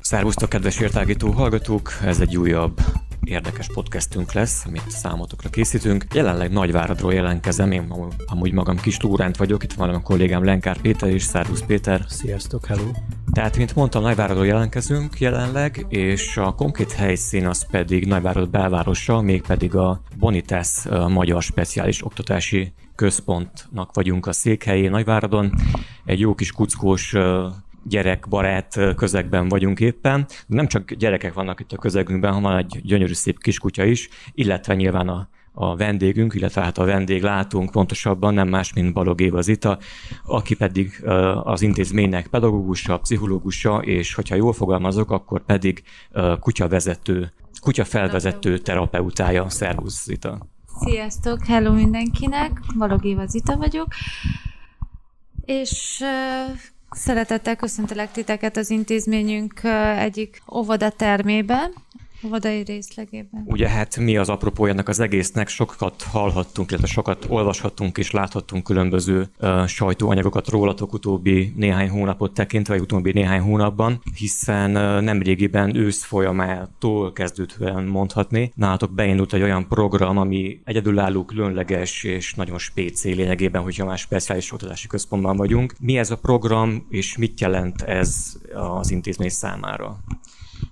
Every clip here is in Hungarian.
Szervusztok, kedves értágító hallgatók! Ez egy újabb érdekes podcastünk lesz, amit számotokra készítünk. Jelenleg Nagyváradról jelentkezem, én amúgy magam kis túránt vagyok, itt van a kollégám Lenkár Péter és Szervusz Péter. Sziasztok, hello! Tehát, mint mondtam, Nagyváradról jelentkezünk jelenleg, és a konkrét helyszín az pedig Nagyvárad belvárosa, mégpedig a Bonitas Magyar Speciális Oktatási Központnak vagyunk a székhelyén Nagyváradon. Egy jó kis kuckós gyerekbarát közegben vagyunk éppen. Nem csak gyerekek vannak itt a közegünkben, hanem egy gyönyörű szép kiskutya is, illetve nyilván a, a vendégünk, illetve hát a vendéglátunk pontosabban nem más, mint Balog Éva Zita, aki pedig az intézménynek pedagógusa, pszichológusa, és hogyha jól fogalmazok, akkor pedig kutyavezető, kutyafelvezető terapeutája. Szervusz, Zita! Sziasztok, hello mindenkinek, Balog Éva Zita vagyok, és Szeretettel köszöntelek titeket az intézményünk egyik óvoda termében, óvodai részlegében. Ugye hát mi az apropója ennek az egésznek? Sokat hallhattunk, illetve sokat olvashattunk és láthattunk különböző uh, sajtóanyagokat rólatok utóbbi néhány hónapot tekintve, vagy utóbbi néhány hónapban, hiszen uh, nemrégiben ősz folyamától kezdődően mondhatni. Nálatok beindult egy olyan program, ami egyedülálló, különleges és nagyon spécé lényegében, hogyha már speciális oktatási központban vagyunk. Mi ez a program, és mit jelent ez az intézmény számára?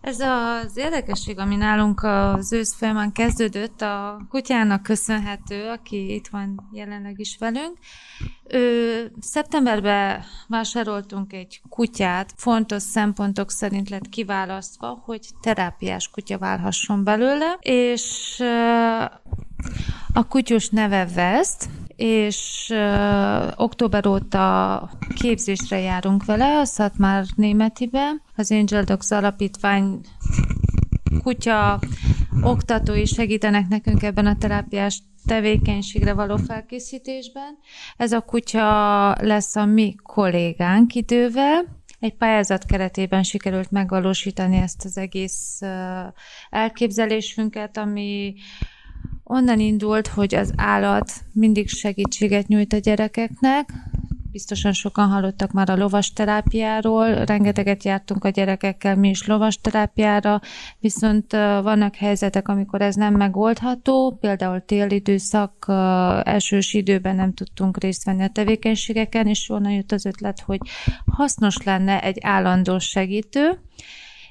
Ez az érdekesség, ami nálunk az ősz folyamán kezdődött, a kutyának köszönhető, aki itt van jelenleg is velünk. Ő, szeptemberben vásároltunk egy kutyát, fontos szempontok szerint lett kiválasztva, hogy terápiás kutya válhasson belőle, és a kutyus neve West, és uh, október óta képzésre járunk vele, a Szatmár Németibe, az Angel Dogs alapítvány kutya oktatói segítenek nekünk ebben a terápiás tevékenységre való felkészítésben. Ez a kutya lesz a mi kollégánk idővel, egy pályázat keretében sikerült megvalósítani ezt az egész elképzelésünket, ami onnan indult, hogy az állat mindig segítséget nyújt a gyerekeknek, biztosan sokan hallottak már a lovasterápiáról, rengeteget jártunk a gyerekekkel mi is lovasterápiára, viszont vannak helyzetek, amikor ez nem megoldható, például télidőszak, elsős időben nem tudtunk részt venni a tevékenységeken, és onnan jött az ötlet, hogy hasznos lenne egy állandó segítő,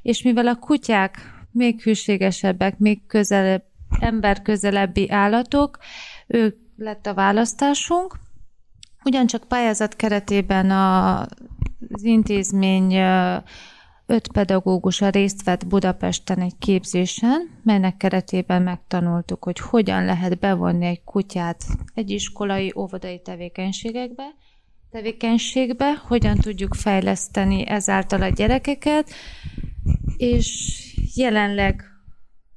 és mivel a kutyák még hűségesebbek, még közelebb ember közelebbi állatok, ő lett a választásunk. Ugyancsak pályázat keretében a, az intézmény öt pedagógusa részt vett Budapesten egy képzésen, melynek keretében megtanultuk, hogy hogyan lehet bevonni egy kutyát egy iskolai, óvodai tevékenységekbe, tevékenységbe, hogyan tudjuk fejleszteni ezáltal a gyerekeket, és jelenleg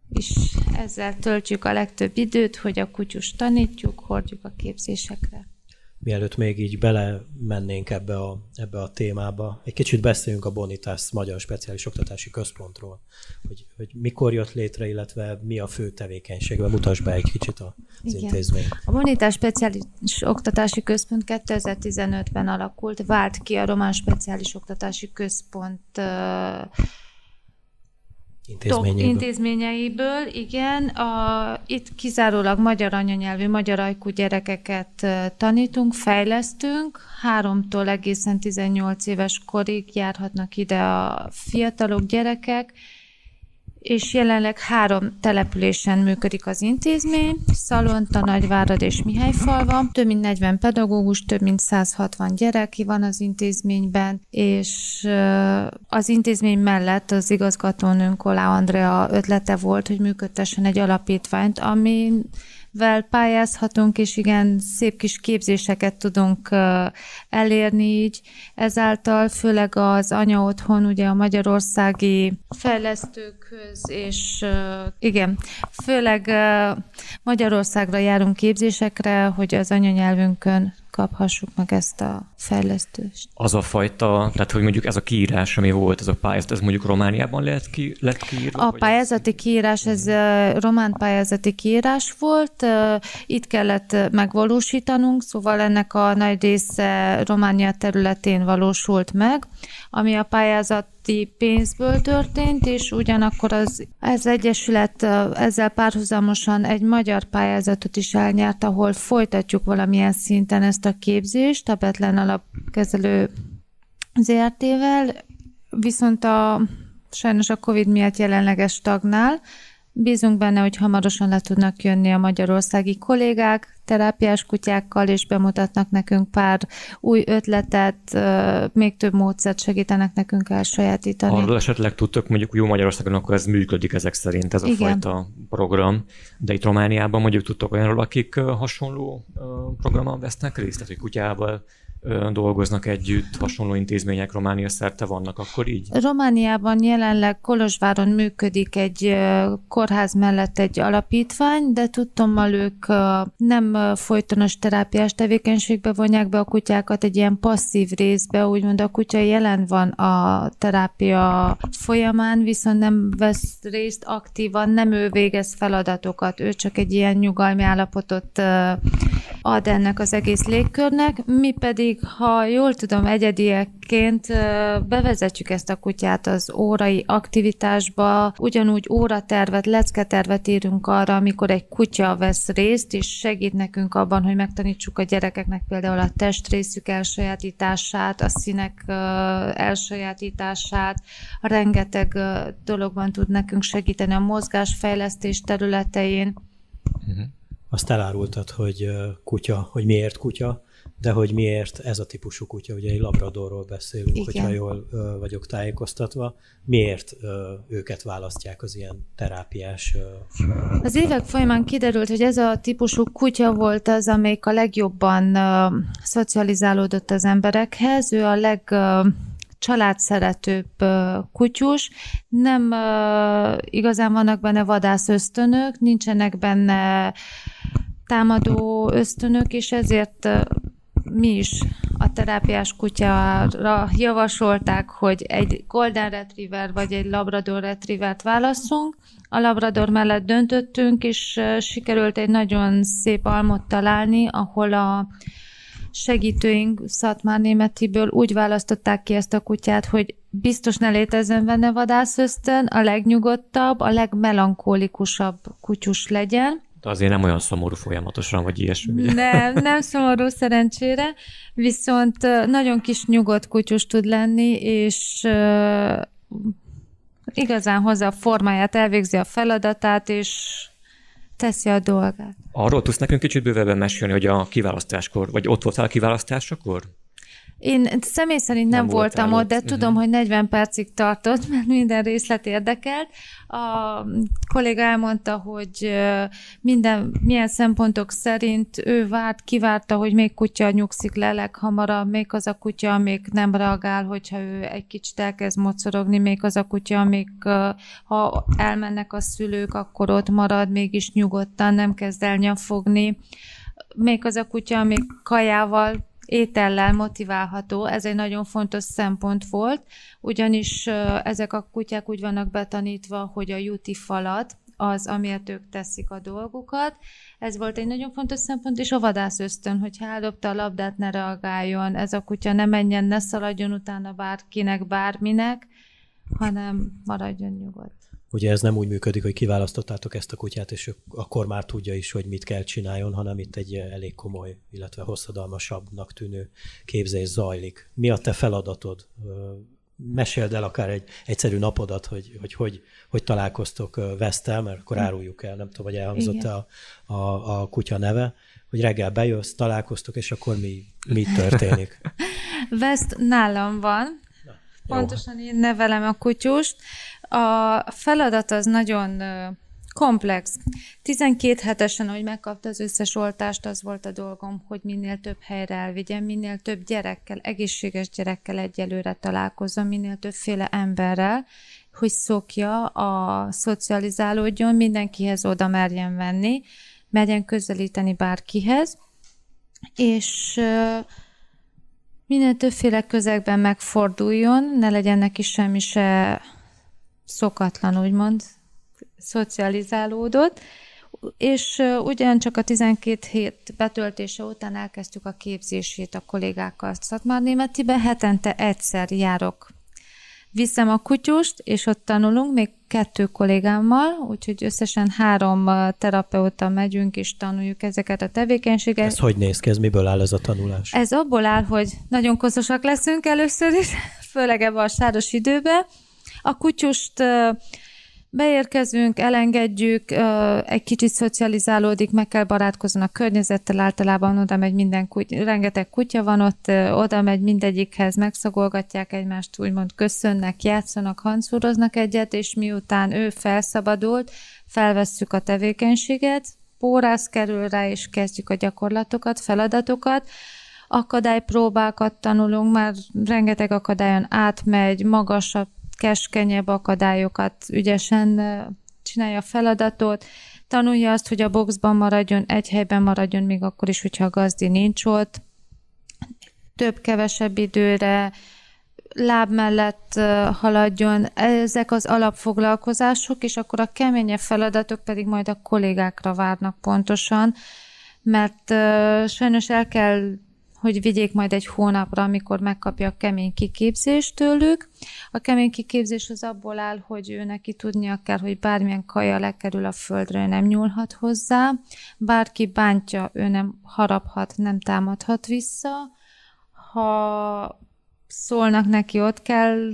és ezzel töltjük a legtöbb időt, hogy a kutyus tanítjuk, hordjuk a képzésekre. Mielőtt még így bele mennénk ebbe a, ebbe a témába, egy kicsit beszéljünk a Bonitas Magyar Speciális Oktatási Központról, hogy, hogy mikor jött létre, illetve mi a fő tevékenysége. Mutasd be egy kicsit az Igen. intézményt. A Bonitas Speciális Oktatási Központ 2015-ben alakult, vált ki a Román Speciális Oktatási Központ Intézményeiből. intézményeiből, igen. A, itt kizárólag magyar anyanyelvű, magyar ajkú gyerekeket tanítunk, fejlesztünk. Háromtól egészen 18 éves korig járhatnak ide a fiatalok, gyerekek, és jelenleg három településen működik az intézmény, Szalonta, Nagyvárad és Mihályfalva. Több mint 40 pedagógus, több mint 160 gyerek van az intézményben, és az intézmény mellett az igazgatónőnk Olá Andrea ötlete volt, hogy működtessen egy alapítványt, ami vel pályázhatunk, és igen, szép kis képzéseket tudunk elérni így. Ezáltal főleg az anya otthon, ugye a magyarországi fejlesztőkhöz, és igen, főleg Magyarországra járunk képzésekre, hogy az anyanyelvünkön kaphassuk meg ezt a fejlesztést. Az a fajta, tehát hogy mondjuk ez a kiírás, ami volt, ez a pályázat, ez mondjuk Romániában lehet ki, lett kiírva? A pályázati kiírás, ez román pályázati kiírás volt, itt kellett megvalósítanunk, szóval ennek a nagy része Románia területén valósult meg, ami a pályázat pénzből történt, és ugyanakkor az, ez egyesület ezzel párhuzamosan egy magyar pályázatot is elnyert, ahol folytatjuk valamilyen szinten ezt a képzést a Betlen alapkezelő ZRT-vel, viszont a sajnos a Covid miatt jelenleges stagnál, Bízunk benne, hogy hamarosan le tudnak jönni a magyarországi kollégák terápiás kutyákkal, és bemutatnak nekünk pár új ötletet, még több módszert segítenek nekünk elsajátítani. Arról esetleg tudtok, mondjuk jó Magyarországon, akkor ez működik ezek szerint, ez a Igen. fajta program, de itt Romániában mondjuk tudtok olyanról, akik hasonló programon vesznek részt, tehát hogy kutyával dolgoznak együtt, hasonló intézmények Románia szerte vannak, akkor így? Romániában jelenleg Kolozsváron működik egy kórház mellett egy alapítvány, de tudtommal ők nem folytonos terápiás tevékenységbe vonják be a kutyákat egy ilyen passzív részbe, úgymond a kutya jelen van a terápia folyamán, viszont nem vesz részt aktívan, nem ő végez feladatokat, ő csak egy ilyen nyugalmi állapotot ad ennek az egész légkörnek, mi pedig, ha jól tudom, egyediekként bevezetjük ezt a kutyát az órai aktivitásba, ugyanúgy óratervet, lecketervet írunk arra, amikor egy kutya vesz részt, és segít nekünk abban, hogy megtanítsuk a gyerekeknek például a testrészük elsajátítását, a színek elsajátítását, rengeteg dologban tud nekünk segíteni a mozgásfejlesztés területein. Uh-huh. Azt elárultad, hogy kutya, hogy miért kutya, de hogy miért ez a típusú kutya, ugye egy labradorról beszélünk, Igen. hogyha jól ö, vagyok tájékoztatva, miért ö, őket választják az ilyen terápiás... Ö... Az évek folyamán kiderült, hogy ez a típusú kutya volt az, amelyik a legjobban ö, szocializálódott az emberekhez, ő a leg... Ö, családszeretőbb kutyus, nem igazán vannak benne vadász ösztönök, nincsenek benne támadó ösztönök, és ezért mi is a terápiás kutyára javasolták, hogy egy Golden Retriever vagy egy Labrador Retrievert válasszunk. A Labrador mellett döntöttünk, és sikerült egy nagyon szép almot találni, ahol a segítőink Szatmár Németiből úgy választották ki ezt a kutyát, hogy biztos ne létezzen benne vadászösztön, a legnyugodtabb, a legmelankólikusabb kutyus legyen. Azért nem olyan szomorú folyamatosan, vagy ilyesmi. Ugye? Nem, nem szomorú szerencsére, viszont nagyon kis nyugodt kutyus tud lenni, és igazán hozza a formáját, elvégzi a feladatát, és teszi a dolgát. Arról tudsz nekünk kicsit bővebben mesélni, hogy a kiválasztáskor, vagy ott voltál a kiválasztásakor? Én személy szerint nem, nem voltam ott, de tudom, uh-huh. hogy 40 percig tartott, mert minden részlet érdekelt. A kolléga elmondta, hogy minden, milyen szempontok szerint ő várt, kivárta, hogy még kutya nyugszik le leghamarabb, még az a kutya, még nem reagál, hogyha ő egy kicsit elkezd mocorogni, még az a kutya, még ha elmennek a szülők, akkor ott marad, mégis nyugodtan, nem kezd el nyafogni. Még az a kutya, még kajával étellel motiválható, ez egy nagyon fontos szempont volt, ugyanis ezek a kutyák úgy vannak betanítva, hogy a juti falat, az, amiért ők teszik a dolgukat. Ez volt egy nagyon fontos szempont, és a vadász ösztön, hogy eldobta a labdát, ne reagáljon, ez a kutya ne menjen, ne szaladjon utána bárkinek, bárminek, hanem maradjon nyugodt. Ugye ez nem úgy működik, hogy kiválasztottátok ezt a kutyát, és akkor már tudja is, hogy mit kell csináljon, hanem itt egy elég komoly, illetve hosszadalmasabbnak tűnő képzés zajlik. Mi a te feladatod? Meséld el akár egy egyszerű napodat, hogy hogy, hogy, hogy találkoztok Vesztel, mert akkor áruljuk el, nem tudom, hogy elhangzott a, a, a kutya neve, hogy reggel bejössz, találkoztok, és akkor mi, mi történik? Veszt nálam van, Na, Pontosan én nevelem a kutyust. A feladat az nagyon komplex. 12 hetesen, hogy megkapta az összes oltást, az volt a dolgom, hogy minél több helyre elvigyem, minél több gyerekkel, egészséges gyerekkel egyelőre találkozom, minél többféle emberrel, hogy szokja, a szocializálódjon, mindenkihez oda merjen venni, merjen közelíteni bárkihez, és minél többféle közegben megforduljon, ne legyen neki semmi se szokatlan, úgymond, szocializálódott, és ugyancsak a 12 hét betöltése után elkezdtük a képzését a kollégákkal Szatmár Németibe. Hetente egyszer járok viszem a kutyust, és ott tanulunk, még kettő kollégámmal, úgyhogy összesen három terapeuta megyünk, és tanuljuk ezeket a tevékenységeket. Ez hogy néz ki, ez miből áll ez a tanulás? Ez abból áll, hogy nagyon koszosak leszünk először is, főleg ebben a sáros időben. A kutyust Beérkezünk, elengedjük, egy kicsit szocializálódik, meg kell barátkozni a környezettel, általában oda megy minden kutya, rengeteg kutya van ott, oda megy mindegyikhez, megszagolgatják egymást, úgymond köszönnek, játszanak, hancúroznak egyet, és miután ő felszabadult, felvesszük a tevékenységet, pórász kerül rá, és kezdjük a gyakorlatokat, feladatokat, akadálypróbákat tanulunk, már rengeteg akadályon átmegy, magasabb keskenyebb akadályokat ügyesen csinálja a feladatot, tanulja azt, hogy a boxban maradjon, egy helyben maradjon, még akkor is, hogyha a gazdi nincs ott, több-kevesebb időre, láb mellett haladjon. Ezek az alapfoglalkozások, és akkor a keményebb feladatok pedig majd a kollégákra várnak pontosan, mert sajnos el kell hogy vigyék majd egy hónapra, amikor megkapja a kemény kiképzést tőlük. A kemény kiképzés az abból áll, hogy ő neki tudnia kell, hogy bármilyen kaja lekerül a földre, nem nyúlhat hozzá, bárki bántja, ő nem haraphat, nem támadhat vissza. Ha szólnak neki, ott kell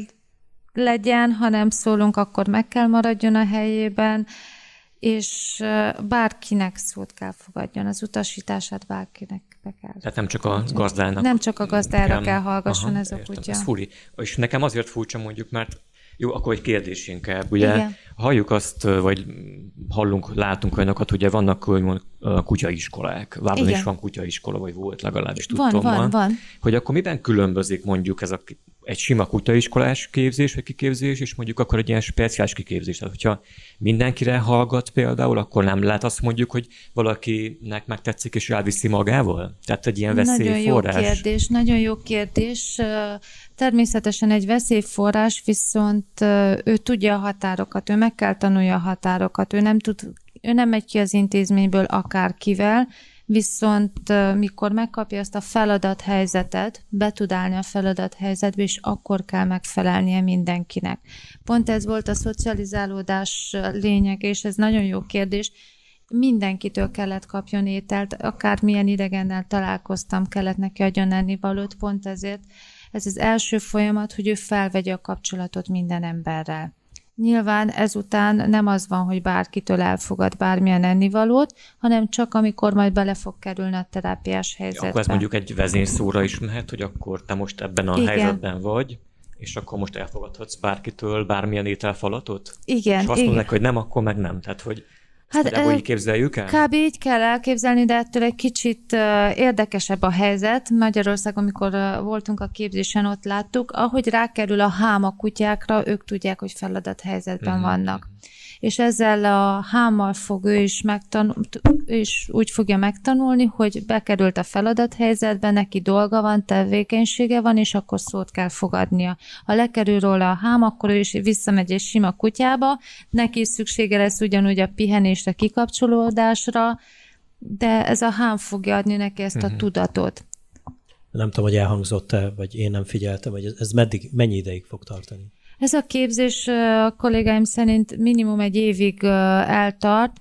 legyen, ha nem szólunk, akkor meg kell maradjon a helyében és bárkinek szót kell fogadjon, az utasítását bárkinek be kell. Tehát nem csak a gazdának. Nem csak a gazdára nekem, kell hallgasson aha, ez a értem, kutya. Ez furi. És nekem azért furcsa mondjuk, mert jó, akkor egy kérdés inkább. Ugye Igen. halljuk azt, vagy hallunk, látunk olyanokat, ugye vannak úgymond kutyaiskolák. Vádon is van kutyaiskola, vagy volt legalábbis tudtam. Van, van, van. Hogy akkor miben különbözik mondjuk ez a egy sima kutaiskolás képzés, vagy kiképzés, és mondjuk akkor egy ilyen speciális kiképzés. Tehát, hogyha mindenkire hallgat például, akkor nem lehet azt mondjuk, hogy valakinek megtetszik, és elviszi magával? Tehát egy ilyen veszélyforrás. Nagyon jó kérdés, nagyon jó kérdés. Természetesen egy veszélyforrás, viszont ő tudja a határokat, ő meg kell tanulja a határokat, ő nem tud ő nem megy ki az intézményből akárkivel, viszont mikor megkapja ezt a feladathelyzetet, be tud állni a feladathelyzetbe, és akkor kell megfelelnie mindenkinek. Pont ez volt a szocializálódás lényeg, és ez nagyon jó kérdés. Mindenkitől kellett kapjon ételt, akármilyen idegennel találkoztam, kellett neki adjon ennivalót, pont ezért ez az első folyamat, hogy ő felvegye a kapcsolatot minden emberrel. Nyilván ezután nem az van, hogy bárkitől elfogad bármilyen ennivalót, hanem csak amikor majd bele fog kerülni a terápiás helyzetbe. Akkor ez mondjuk egy vezényszóra is mehet, hogy akkor te most ebben a Igen. helyzetben vagy, és akkor most elfogadhatsz bárkitől bármilyen ételfalatot? Igen. És azt mondják, hogy nem, akkor meg nem. Tehát, hogy Hát e, így képzeljük el? Kb. így kell elképzelni, de ettől egy kicsit érdekesebb a helyzet. Magyarországon, amikor voltunk a képzésen, ott láttuk, ahogy rákerül a hám a kutyákra, ők tudják, hogy feladat helyzetben mm-hmm. vannak és ezzel a hámmal fog ő is, megtanul, ő is úgy fogja megtanulni, hogy bekerült a feladathelyzetbe, neki dolga van, tevékenysége van, és akkor szót kell fogadnia. Ha lekerül róla a hám, akkor ő is visszamegy egy sima kutyába, neki is szüksége lesz ugyanúgy a pihenésre, kikapcsolódásra, de ez a hám fogja adni neki ezt a uh-huh. tudatot. Nem tudom, hogy elhangzott-e, vagy én nem figyeltem, hogy ez meddig, mennyi ideig fog tartani? Ez a képzés a kollégáim szerint minimum egy évig eltart,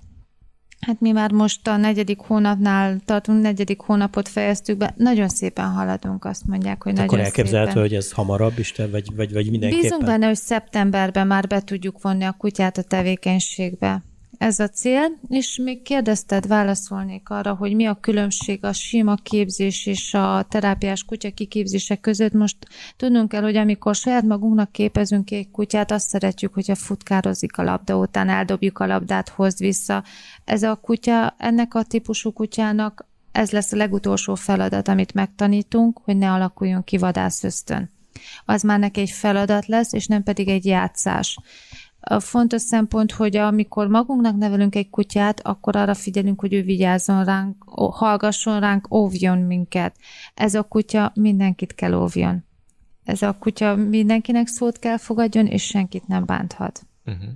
Hát mi már most a negyedik hónapnál tartunk, negyedik hónapot fejeztük be, nagyon szépen haladunk, azt mondják, hogy Akkor nagyon elképzelhető, szépen. hogy ez hamarabb is, vagy, vagy, vagy mindenképpen? Bízunk benne, hogy szeptemberben már be tudjuk vonni a kutyát a tevékenységbe ez a cél, és még kérdezted, válaszolnék arra, hogy mi a különbség a sima képzés és a terápiás kutya kiképzése között. Most tudnunk kell, hogy amikor saját magunknak képezünk egy kutyát, azt szeretjük, hogyha futkározik a labda után, eldobjuk a labdát, hozd vissza. Ez a kutya, ennek a típusú kutyának ez lesz a legutolsó feladat, amit megtanítunk, hogy ne alakuljon ki vadászösztön. Az már neki egy feladat lesz, és nem pedig egy játszás A fontos szempont, hogy amikor magunknak nevelünk egy kutyát, akkor arra figyelünk, hogy ő vigyázzon ránk, hallgasson ránk, óvjon minket. Ez a kutya mindenkit kell óvjon. Ez a kutya mindenkinek szót kell fogadjon, és senkit nem bánthat. Uh-huh.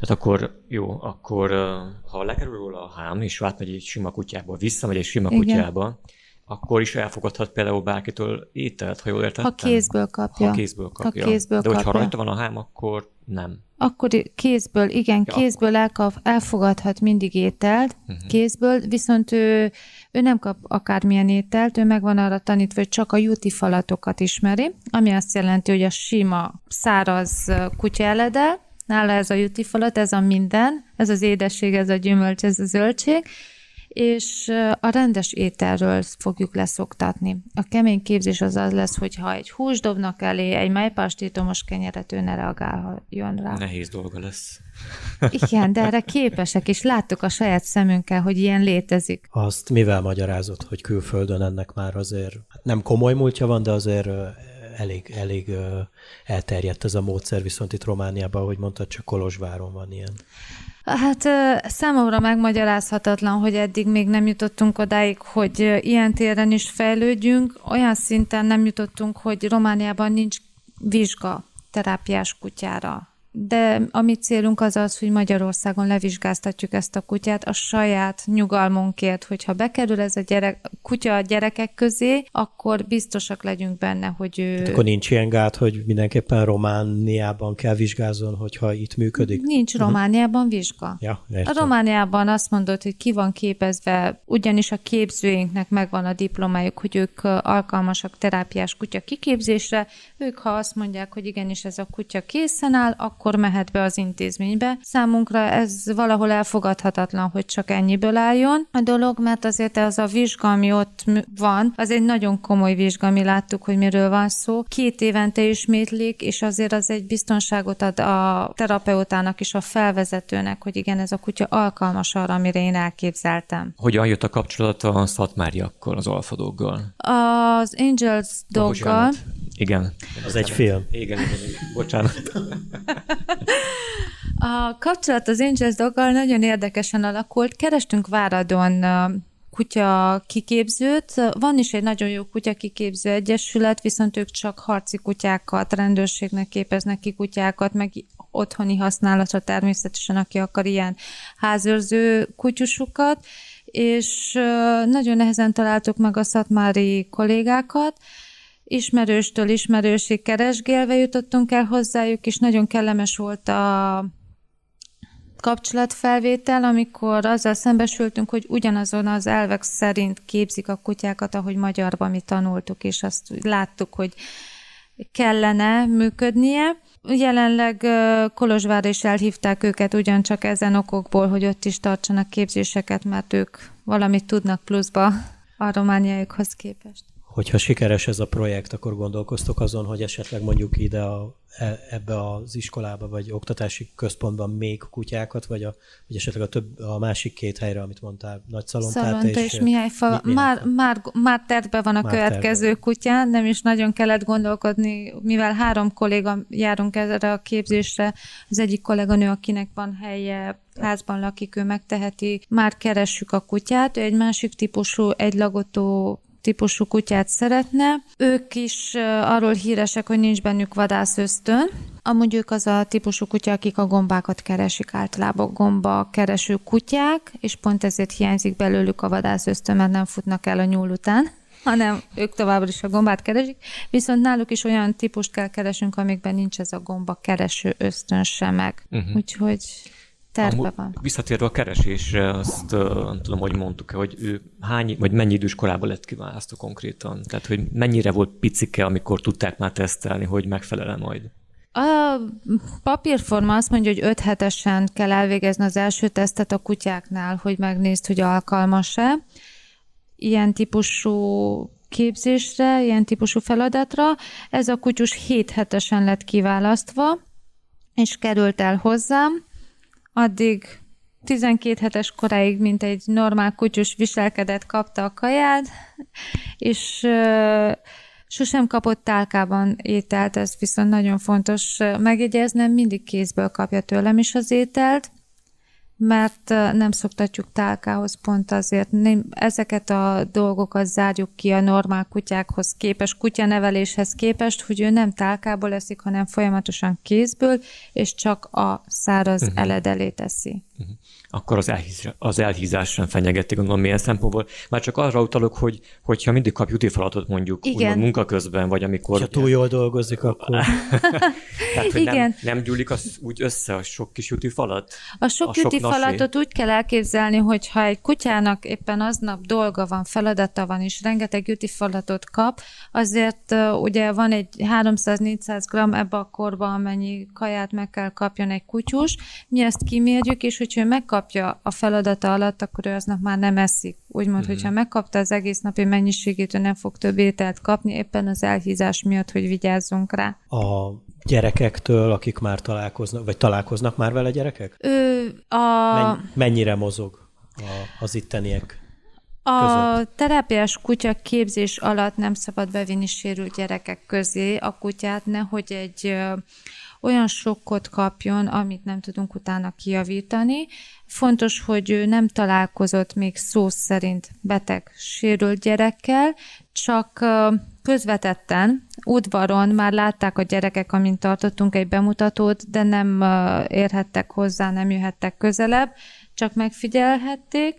Tehát akkor jó, akkor ha lekerül róla a hám, és átmegy egy sima kutyába, visszamegy egy sima Igen. kutyába, akkor is elfogadhat például bárkitől ételt, ha jól értettem? Ha kézből kapja. Ha kézből kapja. Ha kézből De hogyha kapja. rajta van a hám, akkor nem. Akkor kézből, igen, ja, kézből elkap, elfogadhat mindig ételt, uh-huh. kézből, viszont ő, ő nem kap akármilyen ételt, ő meg van arra tanítva, hogy csak a juti falatokat ismeri, ami azt jelenti, hogy a sima, száraz kutya eledel, nála ez a juti falat, ez a minden, ez az édesség, ez a gyümölcs, ez a zöldség, és a rendes ételről fogjuk leszoktatni. A kemény képzés az az lesz, hogy ha egy hús dobnak elé, egy májpástétomos kenyeret, ő ne reagáljon rá. Nehéz dolga lesz. Igen, de erre képesek, és láttuk a saját szemünkkel, hogy ilyen létezik. Azt mivel magyarázott, hogy külföldön ennek már azért nem komoly múltja van, de azért elég, elég elterjedt ez a módszer, viszont itt Romániában, ahogy mondtad, csak Kolozsváron van ilyen. Hát számomra megmagyarázhatatlan, hogy eddig még nem jutottunk odáig, hogy ilyen téren is fejlődjünk. Olyan szinten nem jutottunk, hogy Romániában nincs vizsga terápiás kutyára de a mi célunk az az, hogy Magyarországon levizsgáztatjuk ezt a kutyát a saját nyugalmunkért, hogyha bekerül ez a gyerek, kutya a gyerekek közé, akkor biztosak legyünk benne, hogy ő... Hát akkor nincs ilyen gát, hogy mindenképpen Romániában kell vizsgázzon, hogyha itt működik? Nincs mhm. Romániában uh-huh. vizsga. Ja, a Romániában azt mondod, hogy ki van képezve, ugyanis a képzőinknek megvan a diplomájuk, hogy ők alkalmasak terápiás kutya kiképzésre, ők ha azt mondják, hogy igenis ez a kutya készen áll, akkor mehet be az intézménybe. Számunkra ez valahol elfogadhatatlan, hogy csak ennyiből álljon a dolog, mert azért az a vizsga, ami ott van, az egy nagyon komoly vizsga, mi láttuk, hogy miről van szó. Két évente ismétlik, és azért az egy biztonságot ad a terapeutának és a felvezetőnek, hogy igen, ez a kutya alkalmas arra, amire én elképzeltem. Hogyan jött a kapcsolat a szatmáriakkal, az alfadóggal? Az Angels doggal. Igen. Az egy film. Igen, igen, igen. Bocsánat. A kapcsolat az Angels doggal nagyon érdekesen alakult. Kerestünk Váradon kutya kiképzőt. Van is egy nagyon jó kutya kiképző egyesület, viszont ők csak harci kutyákat, rendőrségnek képeznek ki kutyákat, meg otthoni használatra természetesen, aki akar ilyen házőrző kutyusukat, és nagyon nehezen találtuk meg a szatmári kollégákat, ismerőstől ismerősig keresgélve jutottunk el hozzájuk, és nagyon kellemes volt a kapcsolatfelvétel, amikor azzal szembesültünk, hogy ugyanazon az elvek szerint képzik a kutyákat, ahogy magyarban mi tanultuk, és azt láttuk, hogy kellene működnie. Jelenleg Kolozsvárra is elhívták őket ugyancsak ezen okokból, hogy ott is tartsanak képzéseket, mert ők valamit tudnak pluszba a romániájukhoz képest. Hogyha sikeres ez a projekt, akkor gondolkoztok azon, hogy esetleg mondjuk ide a, e, ebbe az iskolába vagy oktatási központban még kutyákat, vagy, a, vagy esetleg a, több, a másik két helyre, amit mondtál, Nagy Szalontát Szalonta és, és Mihályfa. Mi, már, már, már tervben van a már következő terve. kutyán, nem is nagyon kellett gondolkodni, mivel három kolléga járunk erre a képzésre, az egyik kolléganő, akinek van helye, házban lakik, ő megteheti, már keressük a kutyát, ő egy másik típusú, egy lagotó típusú kutyát szeretne. Ők is arról híresek, hogy nincs bennük vadászösztön. Amúgy ők az a típusú kutya, akik a gombákat keresik, általában gomba kereső kutyák, és pont ezért hiányzik belőlük a vadászösztön, mert nem futnak el a nyúl után hanem ők továbbra is a gombát keresik, viszont náluk is olyan típust kell keresünk, amikben nincs ez a gomba kereső ösztön sem meg. Uh-huh. Úgyhogy terve van. Visszatérve a keresésre, azt uh, nem tudom, hogy mondtuk-e, hogy ő hány, vagy mennyi idős korában lett kiválasztó konkrétan? Tehát, hogy mennyire volt picike, amikor tudták már tesztelni, hogy megfelele majd? A papírforma azt mondja, hogy 5 hetesen kell elvégezni az első tesztet a kutyáknál, hogy megnézd, hogy alkalmas-e. Ilyen típusú képzésre, ilyen típusú feladatra. Ez a kutyus 7 hetesen lett kiválasztva, és került el hozzám addig 12 hetes koráig, mint egy normál kutyus viselkedett, kapta a kaját, és Sosem kapott tálkában ételt, ez viszont nagyon fontos megjegyeznem, mindig kézből kapja tőlem is az ételt, mert nem szoktatjuk tálkához pont azért. Nem, ezeket a dolgokat zárjuk ki a normál kutyákhoz képest, kutyaneveléshez képest, hogy ő nem tálkából eszik, hanem folyamatosan kézből, és csak a száraz uh-huh. eledelét teszi. Uh-huh akkor az, elhíz, az elhízás sem fenyegeti, gondolom milyen szempontból. Már csak arra utalok, hogy hogyha mindig kap falatot mondjuk Igen. munka közben, vagy amikor... Ha túl jól dolgozik, akkor... Tehát, hogy Igen. Nem, nem gyúlik az úgy össze a sok kis falat? A sok, a sok falatot úgy kell elképzelni, hogy ha egy kutyának éppen aznap dolga van, feladata van, és rengeteg falatot kap, azért uh, ugye van egy 300-400 g ebbe a korba, amennyi kaját meg kell kapjon egy kutyus. Mi ezt kimérjük, és hogyha megkap megkapja a feladata alatt, akkor ő aznap már nem eszik. Úgymond, uh-huh. hogyha megkapta az egész napi mennyiségét, ő nem fog több ételt kapni, éppen az elhízás miatt, hogy vigyázzunk rá. A gyerekektől, akik már találkoznak, vagy találkoznak már vele gyerekek? Ő a... Men- mennyire mozog a, az itteniek? A között. terápiás kutya képzés alatt nem szabad bevinni sérült gyerekek közé a kutyát, nehogy egy olyan sokkot kapjon, amit nem tudunk utána kijavítani. Fontos, hogy ő nem találkozott még szó szerint beteg, sérült gyerekkel, csak közvetetten, udvaron már látták a gyerekek, amint tartottunk egy bemutatót, de nem érhettek hozzá, nem jöhettek közelebb, csak megfigyelhették.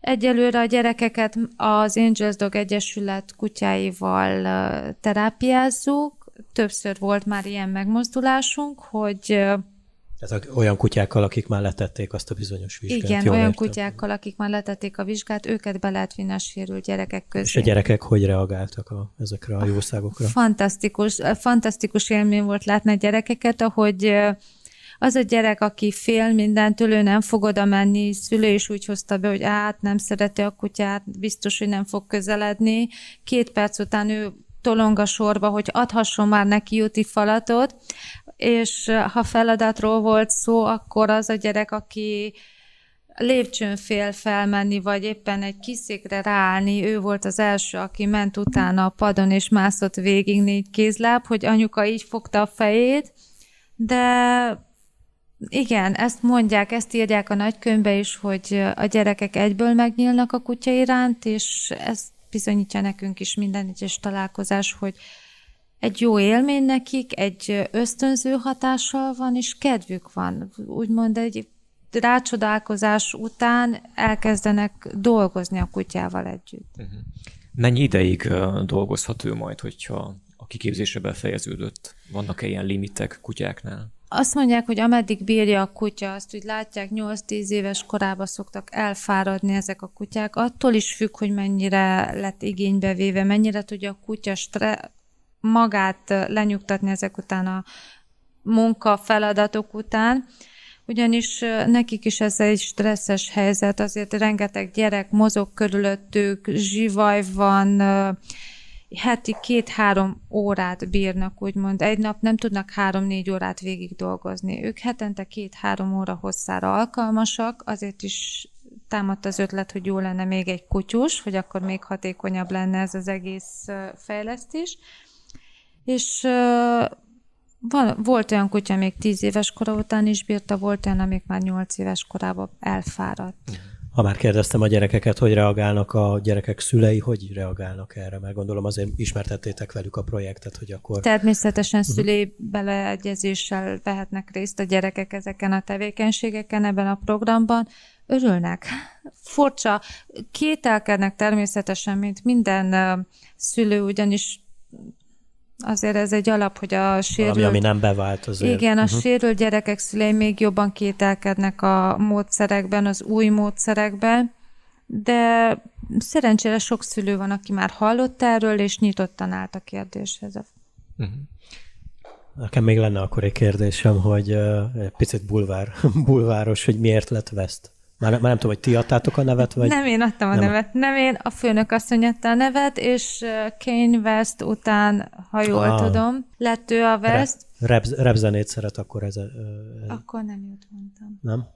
Egyelőre a gyerekeket az Angels Dog Egyesület kutyáival terápiázzuk, többször volt már ilyen megmozdulásunk, hogy ez olyan kutyákkal, akik már letették azt a bizonyos vizsgát. Igen, Jól olyan értem. kutyákkal, akik már letették a vizsgát, őket be lehet vinni a sérült gyerekek közé. És a gyerekek hogy reagáltak a, ezekre a jószágokra? Fantasztikus, fantasztikus élmény volt látni a gyerekeket, ahogy az a gyerek, aki fél mindentől, ő nem fog oda menni, szülő is úgy hozta be, hogy át nem szereti a kutyát, biztos, hogy nem fog közeledni. Két perc után ő tolong a sorba, hogy adhasson már neki juti falatot, és ha feladatról volt szó, akkor az a gyerek, aki lépcsőn fél felmenni, vagy éppen egy kiszékre ráállni, ő volt az első, aki ment utána a padon, és mászott végig négy kézláb, hogy anyuka így fogta a fejét, de igen, ezt mondják, ezt írják a nagykönyvbe is, hogy a gyerekek egyből megnyílnak a kutya iránt, és ezt bizonyítja nekünk is minden egyes találkozás, hogy egy jó élmény nekik, egy ösztönző hatással van, és kedvük van. Úgymond egy rácsodálkozás után elkezdenek dolgozni a kutyával együtt. Uh-huh. Mennyi ideig dolgozhat ő majd, hogyha a kiképzése befejeződött? Vannak-e ilyen limitek kutyáknál? Azt mondják, hogy ameddig bírja a kutya, azt úgy látják, 8-10 éves korában szoktak elfáradni ezek a kutyák. Attól is függ, hogy mennyire lett igénybe véve, mennyire tudja a kutya stre- magát lenyugtatni ezek után a munka feladatok után, ugyanis nekik is ez egy stresszes helyzet, azért rengeteg gyerek mozog körülöttük, zsivaj van, heti két-három órát bírnak, úgymond. Egy nap nem tudnak három-négy órát végig dolgozni. Ők hetente két-három óra hosszára alkalmasak, azért is támadt az ötlet, hogy jó lenne még egy kutyus, hogy akkor még hatékonyabb lenne ez az egész fejlesztés. És van, volt olyan kutya, még tíz éves kora után is bírta, volt olyan, amik már nyolc éves korában elfáradt. Ha már kérdeztem a gyerekeket, hogy reagálnak a gyerekek szülei, hogy reagálnak erre? Mert gondolom azért ismertettétek velük a projektet, hogy akkor... Természetesen uh-huh. szülői beleegyezéssel vehetnek részt a gyerekek ezeken a tevékenységeken ebben a programban. Örülnek. Furcsa. Kételkednek természetesen, mint minden szülő, ugyanis azért ez egy alap, hogy a sérült... Valami, ami nem bevált azért. Igen, a uh-huh. sérült gyerekek szülei még jobban kételkednek a módszerekben, az új módszerekben, de szerencsére sok szülő van, aki már hallott erről, és nyitottan állt a kérdéshez. Uh-huh. Nekem még lenne akkor egy kérdésem, hogy uh, egy picit bulvár, bulváros, hogy miért lett West? Már, már nem tudom, hogy ti adtátok a nevet, vagy? Nem én adtam a nem. nevet. Nem én, a főnök asszony adta a nevet, és Kane West után, ha jól ah. tudom, lett ő a West. rep, repzenét szeret, akkor ez... ez akkor nem jut, mondtam. Nem?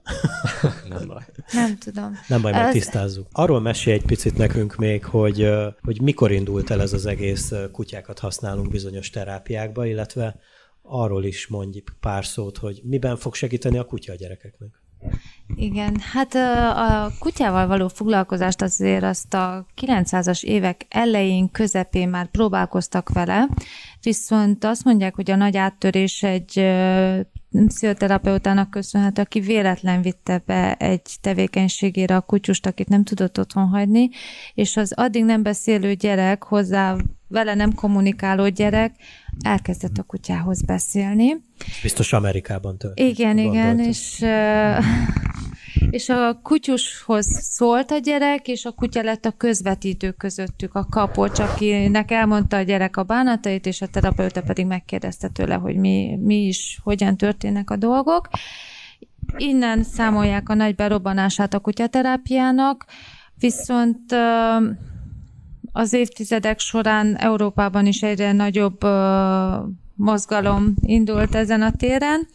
nem baj. Nem tudom. Nem baj, majd tisztázzuk. Arról mesélj egy picit nekünk még, hogy, hogy mikor indult el ez az egész kutyákat használunk bizonyos terápiákba, illetve arról is mondj pár szót, hogy miben fog segíteni a kutya a gyerekeknek. Igen, hát a kutyával való foglalkozást azért azt a 900-as évek elején, közepén már próbálkoztak vele, viszont azt mondják, hogy a nagy áttörés egy pszichoterapeutának köszönhető, aki véletlen vitte be egy tevékenységére a kutyust, akit nem tudott otthon hagyni, és az addig nem beszélő gyerek, hozzá vele nem kommunikáló gyerek elkezdett a kutyához beszélni. Biztos Amerikában történt. Igen, igen, és és a kutyushoz szólt a gyerek, és a kutya lett a közvetítő közöttük, a kapocs, akinek elmondta a gyerek a bánatait, és a terapeuta pedig megkérdezte tőle, hogy mi, mi is, hogyan történnek a dolgok. Innen számolják a nagy berobbanását a kutyaterápiának, viszont az évtizedek során Európában is egyre nagyobb mozgalom indult ezen a téren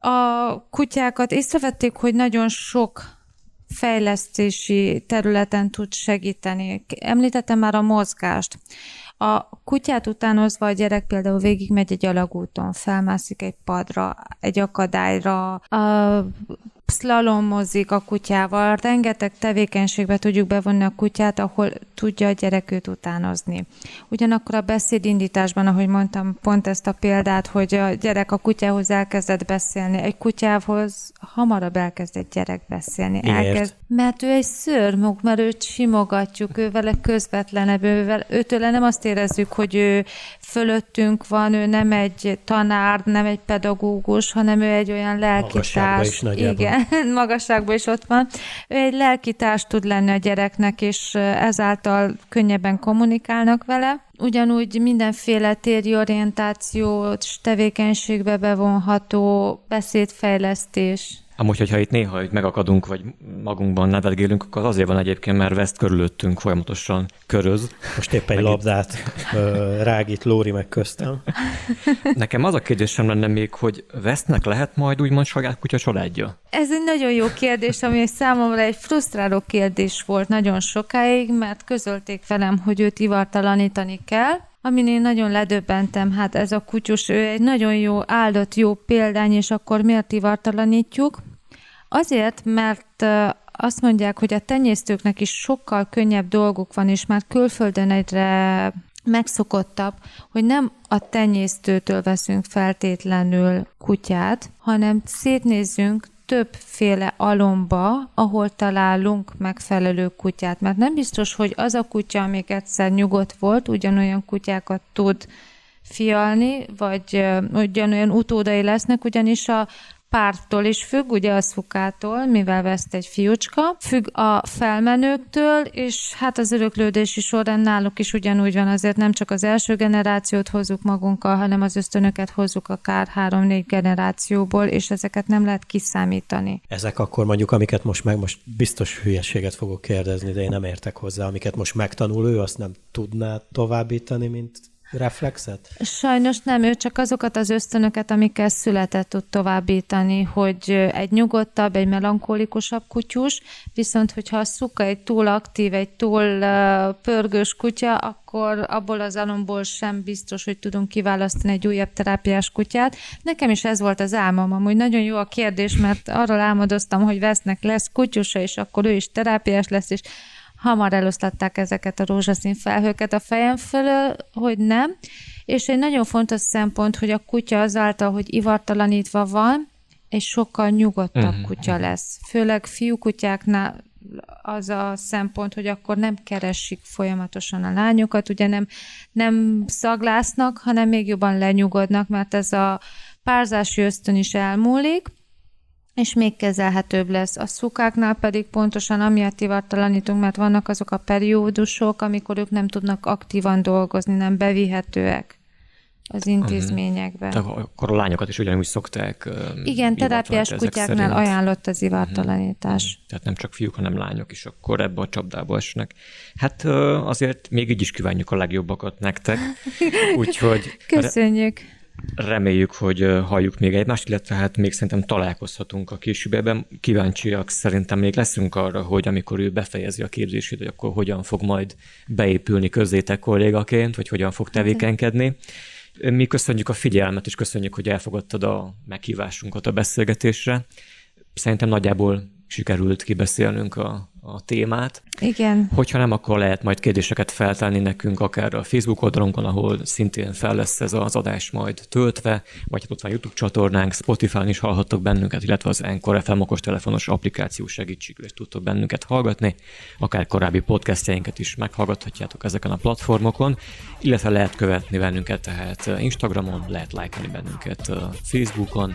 a kutyákat észrevették, hogy nagyon sok fejlesztési területen tud segíteni. Említettem már a mozgást. A kutyát utánozva a gyerek például végigmegy egy alagúton, felmászik egy padra, egy akadályra, szlalomozik a kutyával, rengeteg tevékenységbe tudjuk bevonni a kutyát, ahol tudja a gyerek őt utánozni. Ugyanakkor a beszédindításban, ahogy mondtam, pont ezt a példát, hogy a gyerek a kutyához elkezdett beszélni, egy kutyához hamarabb elkezd egy gyerek beszélni. Miért? Elkezd, mert ő egy szörmuk, mert őt simogatjuk, ő vele közvetlenebb, ővel, őtől nem azt érezzük, hogy ő fölöttünk van, ő nem egy tanár, nem egy pedagógus, hanem ő egy olyan lelkitárs. Igen, magasságban is ott van. Ő egy lelkitárs tud lenni a gyereknek, és ezáltal könnyebben kommunikálnak vele. Ugyanúgy mindenféle téri orientációs tevékenységbe bevonható beszédfejlesztés, Amúgy, hogyha itt néha itt megakadunk, vagy magunkban nevelgélünk, akkor azért van egyébként, mert veszt körülöttünk folyamatosan köröz. Most éppen egy labdát rágít Lóri meg köztem. Nekem az a kérdésem lenne még, hogy vesznek lehet majd úgymond saját kutya családja? Ez egy nagyon jó kérdés, ami számomra egy frusztráló kérdés volt nagyon sokáig, mert közölték velem, hogy őt ivartalanítani kell, amin én nagyon ledöbbentem, hát ez a kutyus, ő egy nagyon jó áldott, jó példány, és akkor miért ivartalanítjuk? Azért, mert azt mondják, hogy a tenyésztőknek is sokkal könnyebb dolguk van, és már külföldön egyre megszokottabb, hogy nem a tenyésztőtől veszünk feltétlenül kutyát, hanem szétnézzünk többféle alomba, ahol találunk megfelelő kutyát. Mert nem biztos, hogy az a kutya, amik egyszer nyugodt volt, ugyanolyan kutyákat tud fialni, vagy ugyanolyan utódai lesznek, ugyanis a pártól is függ, ugye a szukától, mivel veszt egy fiúcska, függ a felmenőktől, és hát az öröklődési során náluk is ugyanúgy van, azért nem csak az első generációt hozzuk magunkkal, hanem az ösztönöket hozzuk akár három-négy generációból, és ezeket nem lehet kiszámítani. Ezek akkor mondjuk, amiket most meg, most biztos hülyeséget fogok kérdezni, de én nem értek hozzá, amiket most megtanul ő, azt nem tudná továbbítani, mint reflexet? Sajnos nem, ő csak azokat az ösztönöket, amikkel született tud továbbítani, hogy egy nyugodtabb, egy melankólikusabb kutyus, viszont hogyha a szuka egy túl aktív, egy túl pörgős kutya, akkor abból az alomból sem biztos, hogy tudunk kiválasztani egy újabb terápiás kutyát. Nekem is ez volt az álmom, amúgy nagyon jó a kérdés, mert arról álmodoztam, hogy vesznek lesz kutyusa, és akkor ő is terápiás lesz, és hamar eloszlatták ezeket a rózsaszín felhőket a fejem fölől, hogy nem. És egy nagyon fontos szempont, hogy a kutya azáltal, hogy ivartalanítva van, egy sokkal nyugodtabb uh-huh. kutya lesz. Főleg fiúkutyáknál az a szempont, hogy akkor nem keresik folyamatosan a lányokat, ugye nem, nem szaglásznak, hanem még jobban lenyugodnak, mert ez a párzási ösztön is elmúlik, és még kezelhetőbb lesz. A szukáknál pedig pontosan amiatt ivartalanítunk, mert vannak azok a periódusok, amikor ők nem tudnak aktívan dolgozni, nem bevihetőek az intézményekbe. Tehát akkor a lányokat is ugyanúgy szokták Igen, terápiás kutyáknál szerint. ajánlott az ivartalanítás. Uh-huh. Tehát nem csak fiúk, hanem lányok is akkor ebbe a csapdába esnek. Hát azért még így is kívánjuk a legjobbakat nektek. Úgyhogy... Köszönjük! Reméljük, hogy halljuk még egymást, illetve hát még szerintem találkozhatunk a későbbiben. Kíváncsiak szerintem még leszünk arra, hogy amikor ő befejezi a képzését, hogy akkor hogyan fog majd beépülni közzétek kollégaként, vagy hogyan fog tevékenykedni. Mi köszönjük a figyelmet, és köszönjük, hogy elfogadtad a meghívásunkat a beszélgetésre. Szerintem nagyjából sikerült kibeszélnünk a, a témát. Igen. Hogyha nem, akkor lehet majd kérdéseket feltenni nekünk, akár a Facebook oldalunkon, ahol szintén fel lesz ez az adás majd töltve, vagy hát ott van YouTube csatornánk, Spotify-on is hallhattok bennünket, illetve az Encore FM telefonos applikáció segítségül is tudtok bennünket hallgatni, akár korábbi podcastjainket is meghallgathatjátok ezeken a platformokon, illetve lehet követni bennünket tehát Instagramon, lehet lájkolni bennünket Facebookon,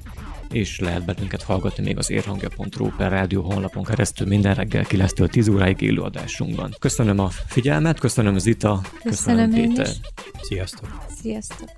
és lehet bennünket hallgatni még az érhangja.ru per rádió honlapon keresztül minden reggel 9-től 10 óráig élőadásunkban. Köszönöm a figyelmet, köszönöm Zita, köszönöm, köszönöm Péter. Is. Sziasztok! Sziasztok!